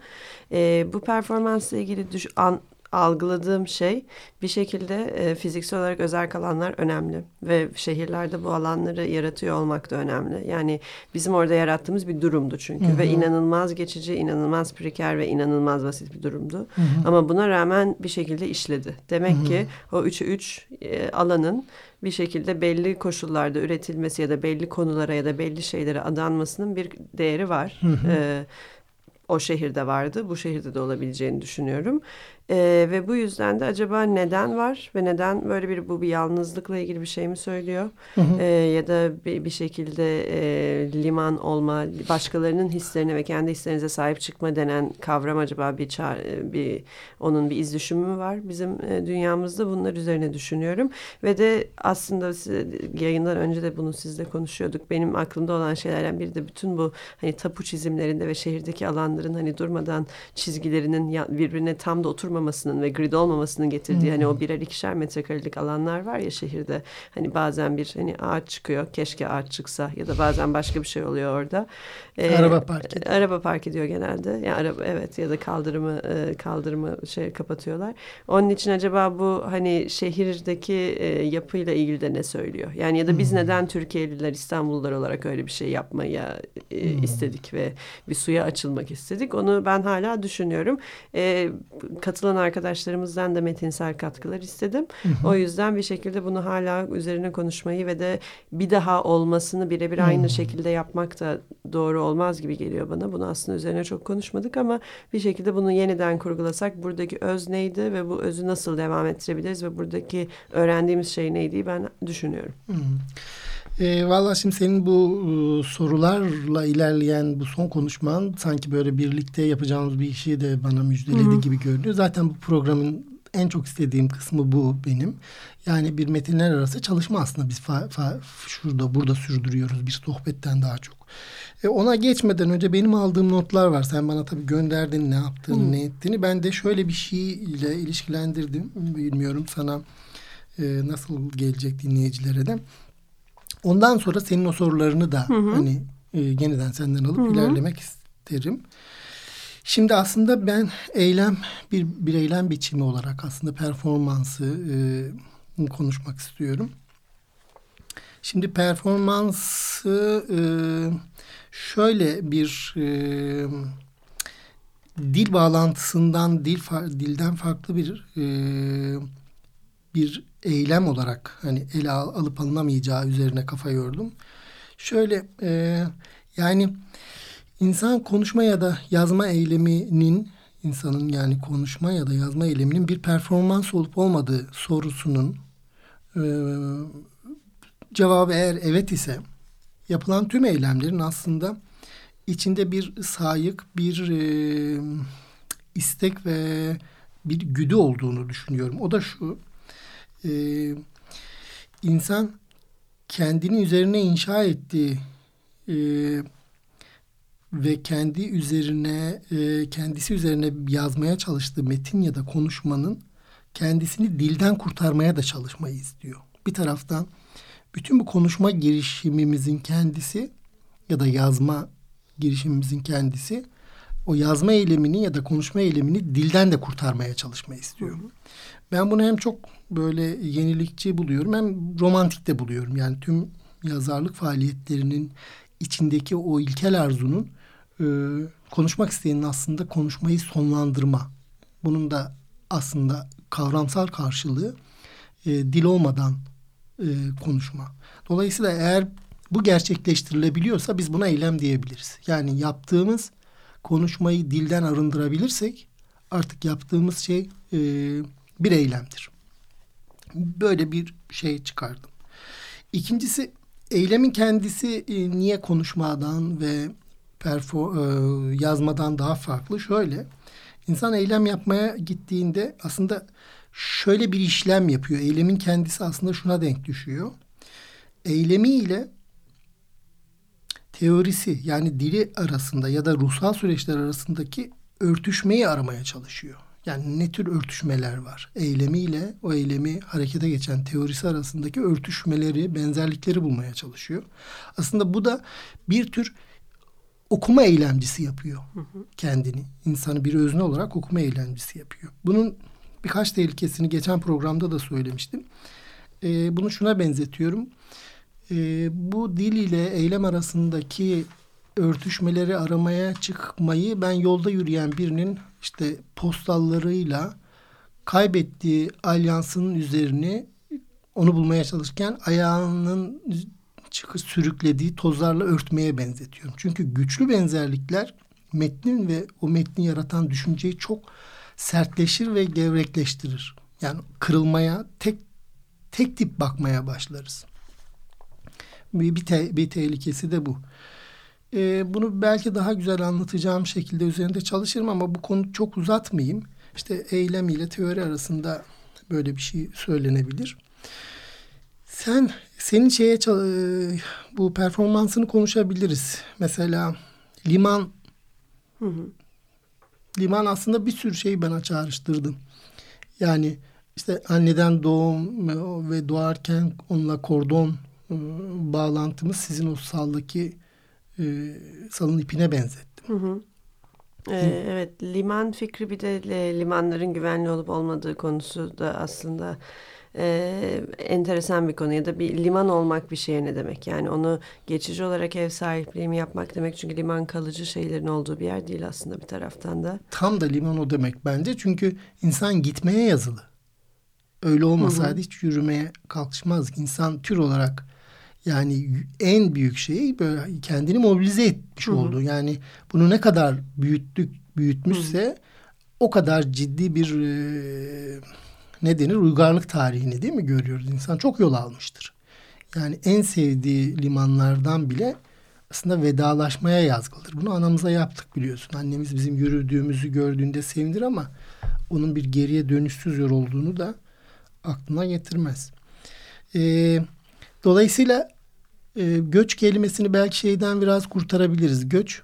E, bu performansla ilgili düş, an, algıladığım şey bir şekilde e, fiziksel olarak özel alanlar önemli ve şehirlerde bu alanları yaratıyor olmak da önemli. Yani bizim orada yarattığımız bir durumdu çünkü hı hı. ve inanılmaz geçici, inanılmaz preker ve inanılmaz basit bir durumdu. Hı hı. Ama buna rağmen bir şekilde işledi. Demek hı hı. ki o 3'ü 3 e, alanın bir şekilde belli koşullarda üretilmesi ya da belli konulara ya da belli şeylere adanmasının bir değeri var. Hı hı. E, o şehirde vardı. Bu şehirde de olabileceğini düşünüyorum. Ee, ve bu yüzden de acaba neden var ve neden böyle bir bu bir yalnızlıkla ilgili bir şey mi söylüyor? Hı hı. Ee, ya da bir, bir şekilde e, liman olma, başkalarının hislerine ve kendi hislerinize sahip çıkma denen kavram acaba bir çağ, bir onun bir iz düşümü mü var bizim e, dünyamızda? Bunlar üzerine düşünüyorum ve de aslında yayından önce de bunu sizle konuşuyorduk. Benim aklımda olan şeylerden biri de bütün bu hani tapu çizimlerinde ve şehirdeki alanların hani durmadan çizgilerinin birbirine tam da oturma olmamasının ve grid olmamasının getirdiği hmm. hani o birer ikişer metrekarelik alanlar var ya şehirde. Hani bazen bir hani ağaç çıkıyor. Keşke ağaç çıksa ya da bazen başka bir şey oluyor orada. Ee, araba park ediyor. Araba park ediyor genelde. Yani araba evet ya da kaldırımı e, kaldırımı şey kapatıyorlar. Onun için acaba bu hani şehirdeki e, yapıyla ilgili de ne söylüyor? Yani ya da biz hmm. neden Türkiye'liler İstanbullular olarak öyle bir şey yapmaya e, hmm. istedik ve bir suya açılmak istedik. Onu ben hala düşünüyorum. E, katılan arkadaşlarımızdan da metinsel katkılar istedim. Hı hı. O yüzden bir şekilde bunu hala üzerine konuşmayı ve de bir daha olmasını birebir aynı şekilde yapmak da doğru olmaz gibi geliyor bana. Bunu aslında üzerine çok konuşmadık ama bir şekilde bunu yeniden kurgulasak buradaki öz neydi ve bu özü nasıl devam ettirebiliriz ve buradaki öğrendiğimiz şey neydi ben düşünüyorum. Hı. E, Valla şimdi senin bu e, sorularla ilerleyen bu son konuşman sanki böyle birlikte yapacağımız bir işi de bana müjdeledi Hı-hı. gibi görünüyor. Zaten bu programın en çok istediğim kısmı bu benim. Yani bir metinler arası çalışma aslında biz fa, fa, şurada burada sürdürüyoruz bir sohbetten daha çok. E ona geçmeden önce benim aldığım notlar var. Sen bana tabii gönderdin ne yaptığını hmm. ne ettiğini. Ben de şöyle bir şeyle ilişkilendirdim. Bilmiyorum sana e, nasıl gelecek dinleyicilere de. Ondan sonra senin o sorularını da hı hı. hani e, yeniden senden alıp hı hı. ilerlemek isterim. Şimdi aslında ben eylem bir, bir eylem biçimi olarak aslında performansı e, konuşmak istiyorum. Şimdi performansı e, şöyle bir e, dil bağlantısından dil dilden farklı bir e, bir eylem olarak hani ele al, alıp alınamayacağı üzerine kafa yordum. Şöyle e, yani insan konuşma ya da yazma eyleminin insanın yani konuşma ya da yazma eyleminin bir performans olup olmadığı sorusunun e, cevabı eğer evet ise yapılan tüm eylemlerin aslında içinde bir sayık, bir e, istek ve bir güdü olduğunu düşünüyorum. O da şu, e, insan kendini üzerine inşa ettiği e, ve kendi üzerine e, kendisi üzerine yazmaya çalıştığı metin ya da konuşmanın kendisini dilden kurtarmaya da çalışmayı istiyor. Bir taraftan bütün bu konuşma girişimimizin kendisi ya da yazma girişimimizin kendisi o yazma eylemini ya da konuşma eylemini dilden de kurtarmaya çalışmayı istiyor. Hı hı. Ben bunu hem çok böyle yenilikçi buluyorum hem romantik de buluyorum. Yani tüm yazarlık faaliyetlerinin içindeki o ilkel arzunun e, konuşmak isteyenin aslında konuşmayı sonlandırma. Bunun da aslında kavramsal karşılığı e, dil olmadan e, konuşma. Dolayısıyla eğer bu gerçekleştirilebiliyorsa biz buna eylem diyebiliriz. Yani yaptığımız konuşmayı dilden arındırabilirsek artık yaptığımız şey e, bir eylemdir. Böyle bir şey çıkardım. İkincisi eylemin kendisi e, niye konuşmadan ve perfor, e, yazmadan daha farklı? Şöyle, insan eylem yapmaya gittiğinde aslında şöyle bir işlem yapıyor. Eylemin kendisi aslında şuna denk düşüyor. Eylemiyle teorisi yani dili arasında ya da ruhsal süreçler arasındaki örtüşmeyi aramaya çalışıyor. Yani ne tür örtüşmeler var? Eylemiyle o eylemi harekete geçen teorisi arasındaki örtüşmeleri, benzerlikleri bulmaya çalışıyor. Aslında bu da bir tür okuma eylemcisi yapıyor kendini. İnsanı bir özne olarak okuma eylemcisi yapıyor. Bunun birkaç tehlikesini geçen programda da söylemiştim. Ee, bunu şuna benzetiyorum. Ee, bu dil ile eylem arasındaki örtüşmeleri aramaya çıkmayı ben yolda yürüyen birinin işte postallarıyla kaybettiği alyansının üzerini onu bulmaya çalışırken ayağının çıkı sürüklediği tozlarla örtmeye benzetiyorum. Çünkü güçlü benzerlikler metnin ve o metni yaratan düşünceyi çok sertleşir ve gevrekleştirir. Yani kırılmaya, tek tek tip bakmaya başlarız. Bir, bir, te, bir tehlikesi de bu. Ee, bunu belki daha güzel anlatacağım şekilde üzerinde çalışırım ama bu konu çok uzatmayayım. İşte eylem ile teori arasında böyle bir şey söylenebilir. Sen senin şeye bu performansını konuşabiliriz. Mesela liman hı hı. liman aslında bir sürü şeyi bana çağrıştırdı. Yani işte anneden doğum ve doğarken onunla kordon bağlantımız sizin o saldaki e, salın ipine benzettim. Hı hı. Ee, evet liman fikri bir de limanların güvenli olup olmadığı konusu da aslında e, enteresan bir konu ya da bir liman olmak bir şeye ne demek yani onu geçici olarak ev sahipliği mi yapmak demek çünkü liman kalıcı şeylerin olduğu bir yer değil aslında bir taraftan da. Tam da liman o demek bence çünkü insan gitmeye yazılı. Öyle olmasaydı hı hı. hiç yürümeye kalkışmaz. İnsan tür olarak yani en büyük şey böyle kendini mobilize etmiş hı hı. oldu. Yani bunu ne kadar büyüttük büyütmüşse hı hı. o kadar ciddi bir e, ne denir uygarlık tarihini değil mi görüyoruz. İnsan çok yol almıştır. Yani en sevdiği limanlardan bile aslında vedalaşmaya yazgılıdır. Bunu anamıza yaptık biliyorsun. Annemiz bizim yürüdüğümüzü gördüğünde sevinir ama onun bir geriye dönüşsüz yol olduğunu da aklına getirmez. Ee, dolayısıyla e, göç kelimesini belki şeyden biraz kurtarabiliriz. Göç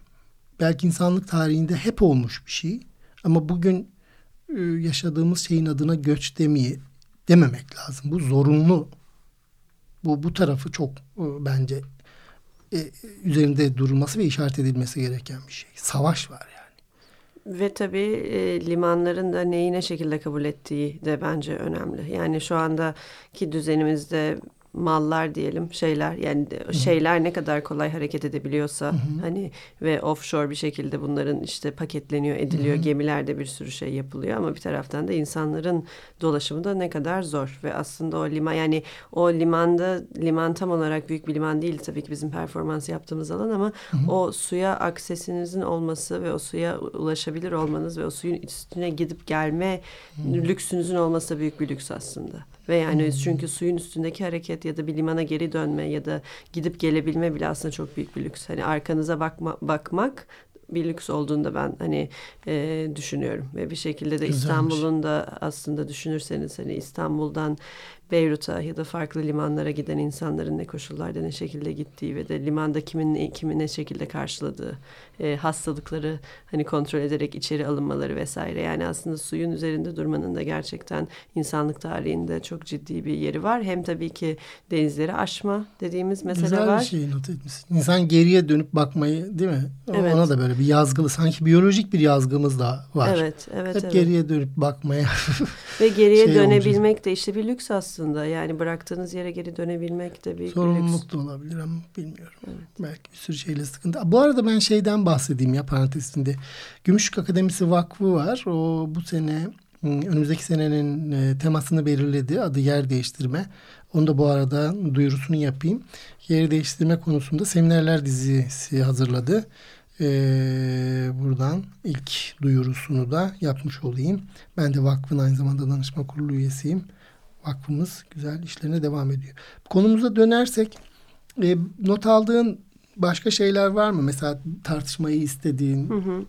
belki insanlık tarihinde hep olmuş bir şey. Ama bugün e, yaşadığımız şeyin adına göç demeye dememek lazım. Bu zorunlu. Bu bu tarafı çok e, bence e, üzerinde durulması ve işaret edilmesi gereken bir şey. Savaş var yani. Ve tabii e, limanların da neyi ne şekilde kabul ettiği de bence önemli. Yani şu andaki düzenimizde mallar diyelim şeyler yani Hı-hı. şeyler ne kadar kolay hareket edebiliyorsa Hı-hı. hani ve offshore bir şekilde bunların işte paketleniyor ediliyor Hı-hı. gemilerde bir sürü şey yapılıyor ama bir taraftan da insanların dolaşımı da ne kadar zor ve aslında o liman yani o limanda liman tam olarak büyük bir liman değil tabii ki bizim performans yaptığımız alan ama Hı-hı. o suya aksesinizin olması ve o suya ulaşabilir olmanız ve o suyun üstüne gidip gelme Hı-hı. lüksünüzün olması da büyük bir lüks aslında. Ve yani hmm. çünkü suyun üstündeki hareket ya da bir limana geri dönme ya da gidip gelebilme bile aslında çok büyük bir lüks. Hani arkanıza bakma, bakmak bir lüks olduğunda ben hani e, düşünüyorum ve bir şekilde de İstanbul'un da aslında düşünürseniz hani İstanbul'dan Beyrut'a ya da farklı limanlara giden insanların ne koşullarda ne şekilde gittiği ve de limanda kimin kimin ne şekilde karşıladığı e, hastalıkları hani kontrol ederek içeri alınmaları vesaire. Yani aslında suyun üzerinde durmanın da gerçekten insanlık tarihinde çok ciddi bir yeri var. Hem tabii ki denizleri aşma dediğimiz mesele Güzel var. Güzel bir şey not etmişsin. İnsan geriye dönüp bakmayı değil mi? Evet. Ona da böyle bir yazgılı sanki biyolojik bir yazgımız da var. Evet, evet. Hep evet. geriye dönüp bakmaya. Ve geriye şey dönebilmek olacak. de işte bir lüks aslında. Yani bıraktığınız yere geri dönebilmek de bir Sorumluluk lüks. da olabilir ama bilmiyorum. Evet. Belki bir sürü şeyle sıkıntı. Bu arada ben şeyden bahsedeyim ya parantezinde. Gümüşlük Akademisi Vakfı var. O bu sene önümüzdeki senenin ıı, temasını belirledi. Adı yer değiştirme. Onu da bu arada duyurusunu yapayım. Yer değiştirme konusunda seminerler dizisi hazırladı. Ee, buradan ilk duyurusunu da yapmış olayım. Ben de vakfın aynı zamanda danışma kurulu üyesiyim. Vakfımız güzel işlerine devam ediyor. Konumuza dönersek e, not aldığın başka şeyler var mı? Mesela tartışmayı istediğin. Hı hı.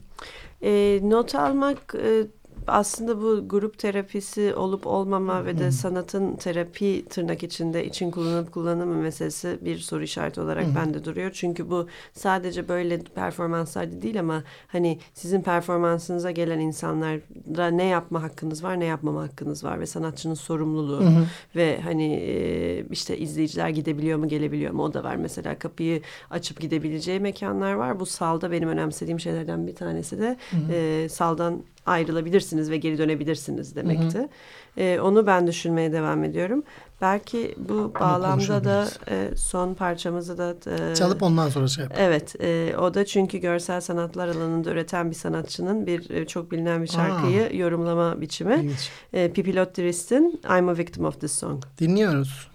E, not almak e, aslında bu grup terapisi olup olmama ve de sanatın terapi tırnak içinde için kullanıp kullanımı meselesi bir soru işareti olarak bende duruyor. Çünkü bu sadece böyle performanslarda değil ama hani sizin performansınıza gelen insanlara ne yapma hakkınız var ne yapmama hakkınız var ve sanatçının sorumluluğu ve hani işte izleyiciler gidebiliyor mu gelebiliyor mu o da var. Mesela kapıyı açıp gidebileceği mekanlar var. Bu salda benim önemsediğim şeylerden bir tanesi de e, saldan ayrılabilirsiniz ve geri dönebilirsiniz demekti. Hı hı. Ee, onu ben düşünmeye devam ediyorum. Belki bu bağlamda da e, son parçamızı da e, çalıp ondan sonra şey yapalım. Evet, e, o da çünkü görsel sanatlar alanında üreten bir sanatçının bir e, çok bilinen bir şarkıyı Aa, yorumlama biçimi. E, Pipilot Dirist'in I'm a Victim of This Song. Dinliyoruz.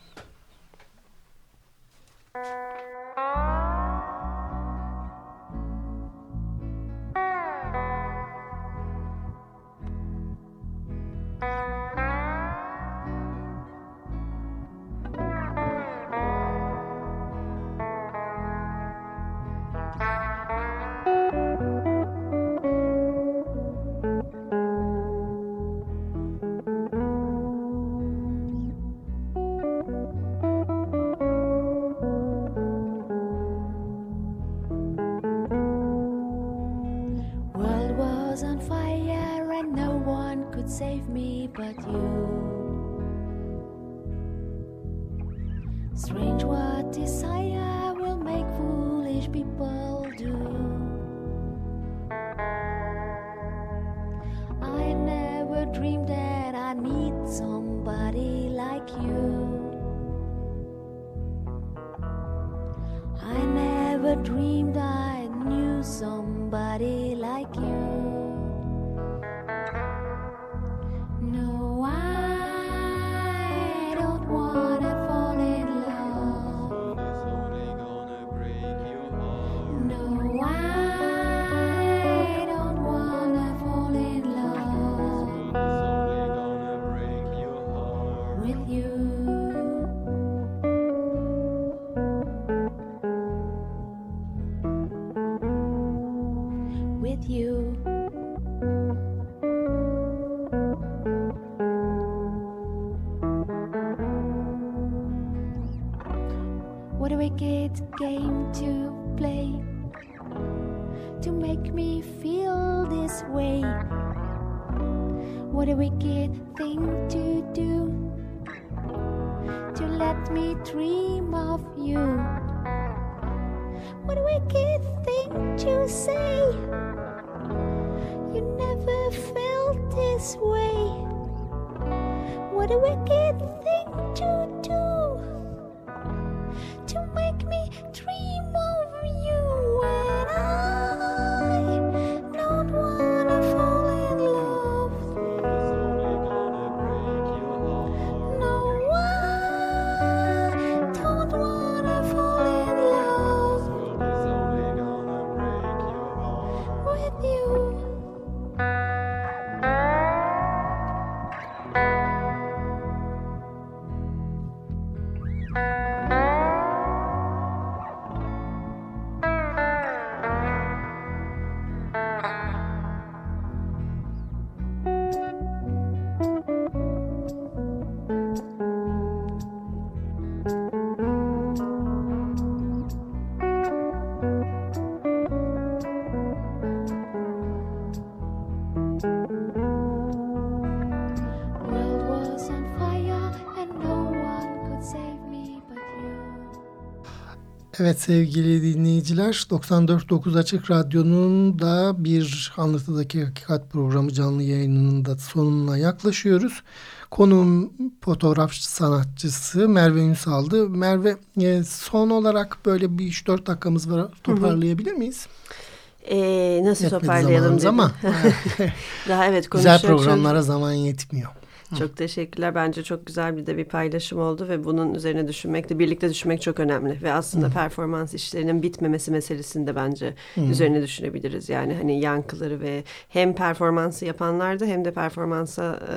Strange what desire will make foolish people do. I never dreamed that I need someone. Evet sevgili dinleyiciler 94.9 Açık Radyo'nun da bir Anlatıdaki Hakikat programı canlı yayınının da sonuna yaklaşıyoruz. Konuğum fotoğraf sanatçısı Merve Ünsal'dı. Merve e, son olarak böyle bir 3-4 dakikamız var toparlayabilir miyiz? Ee, nasıl Yetmedi toparlayalım ama Daha evet Güzel programlara zaman yetmiyor. Çok teşekkürler. Bence çok güzel bir de bir paylaşım oldu ve bunun üzerine düşünmek de birlikte düşünmek çok önemli. Ve aslında Hı. performans işlerinin bitmemesi meselesinde bence Hı. üzerine düşünebiliriz. Yani hani yankıları ve hem performansı yapanlarda hem de performansa e,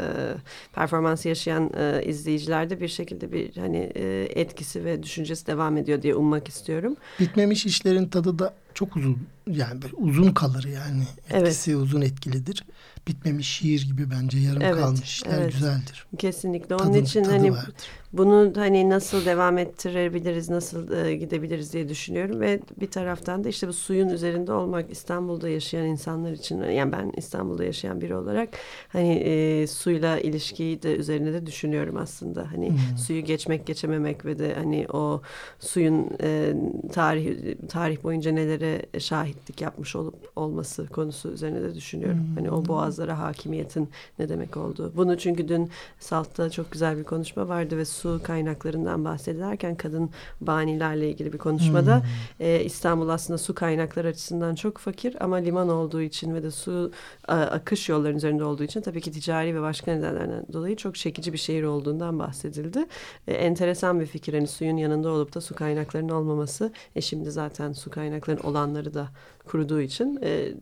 performansı yaşayan e, izleyicilerde bir şekilde bir hani e, etkisi ve düşüncesi devam ediyor diye ummak istiyorum. Bitmemiş işlerin tadı da çok uzun yani böyle uzun kalır yani etkisi evet. uzun etkilidir bitmemiş şiir gibi bence yarım evet, kalmış işler evet. güzeldir. Kesinlikle. Onun tadı, için tadı hani vardır. Bunu hani nasıl devam ettirebiliriz, nasıl e, gidebiliriz diye düşünüyorum ve bir taraftan da işte bu suyun üzerinde olmak İstanbul'da yaşayan insanlar için yani ben İstanbul'da yaşayan biri olarak hani e, suyla ilişkiyi de üzerine de düşünüyorum aslında. Hani hmm. suyu geçmek, geçememek ve de hani o suyun e, tarih tarih boyunca nelere şahitlik yapmış olup olması konusu üzerine de düşünüyorum. Hmm. Hani o boğaz boğazlara hakimiyetin ne demek olduğu. Bunu çünkü dün Salt'ta çok güzel bir konuşma vardı ve su kaynaklarından bahsederken kadın banilerle ilgili bir konuşmada hmm. e, İstanbul aslında su kaynakları açısından çok fakir ama liman olduğu için ve de su a, akış yollarının üzerinde olduğu için tabii ki ticari ve başka nedenlerden dolayı çok çekici bir şehir olduğundan bahsedildi. E, enteresan bir fikir hani suyun yanında olup da su kaynaklarının olmaması. E şimdi zaten su kaynaklarının olanları da kuruduğu için e,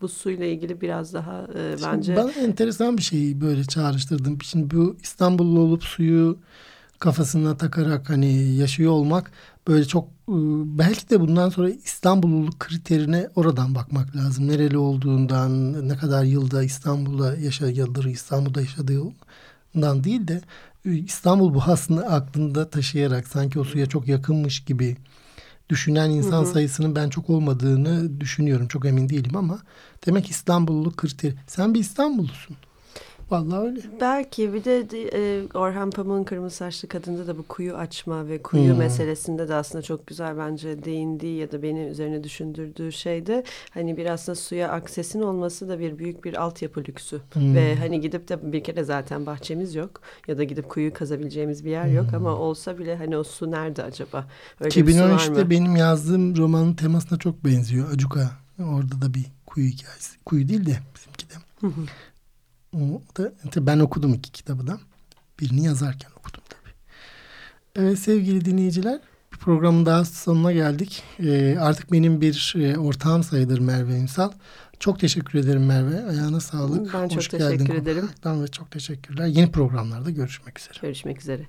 bu suyla ilgili biraz daha e, bence... Bana enteresan bir şeyi böyle çağrıştırdım. Şimdi bu İstanbullu olup suyu kafasına takarak hani yaşıyor olmak böyle çok belki de bundan sonra İstanbulluluk kriterine oradan bakmak lazım. Nereli olduğundan, ne kadar yılda İstanbul'da yaşadığı, İstanbul'da yaşadığından değil de İstanbul bu aslında aklında taşıyarak sanki o suya çok yakınmış gibi düşünen insan hı hı. sayısının ben çok olmadığını düşünüyorum. Çok emin değilim ama demek İstanbulluluk kriteri. Sen bir İstanbullusun. Vallahi öyle. Belki bir de e, Orhan Pamuk'un Kırmızı Saçlı Kadın'da da bu kuyu açma ve kuyu hmm. meselesinde de aslında çok güzel bence değindiği ya da beni üzerine düşündürdüğü şeyde hani bir aslında suya aksesin olması da bir büyük bir altyapı lüksü. Hmm. Ve hani gidip de bir kere zaten bahçemiz yok ya da gidip kuyu kazabileceğimiz bir yer yok hmm. ama olsa bile hani o su nerede acaba? Öyle 2013'te benim yazdığım romanın temasına çok benziyor. Acuka. Orada da bir kuyu hikayesi. Kuyu değil de bizimki de. O da ben okudum iki kitabı da. Birini yazarken okudum tabii. Evet sevgili dinleyiciler bir programın daha sonuna geldik. Ee, artık benim bir e, ortağım sayılır Merve Ünsal. Çok teşekkür ederim Merve. Ayağına sağlık. Ben Hoş çok geldin teşekkür ederim. Ve çok teşekkürler. Yeni programlarda görüşmek üzere. Görüşmek üzere.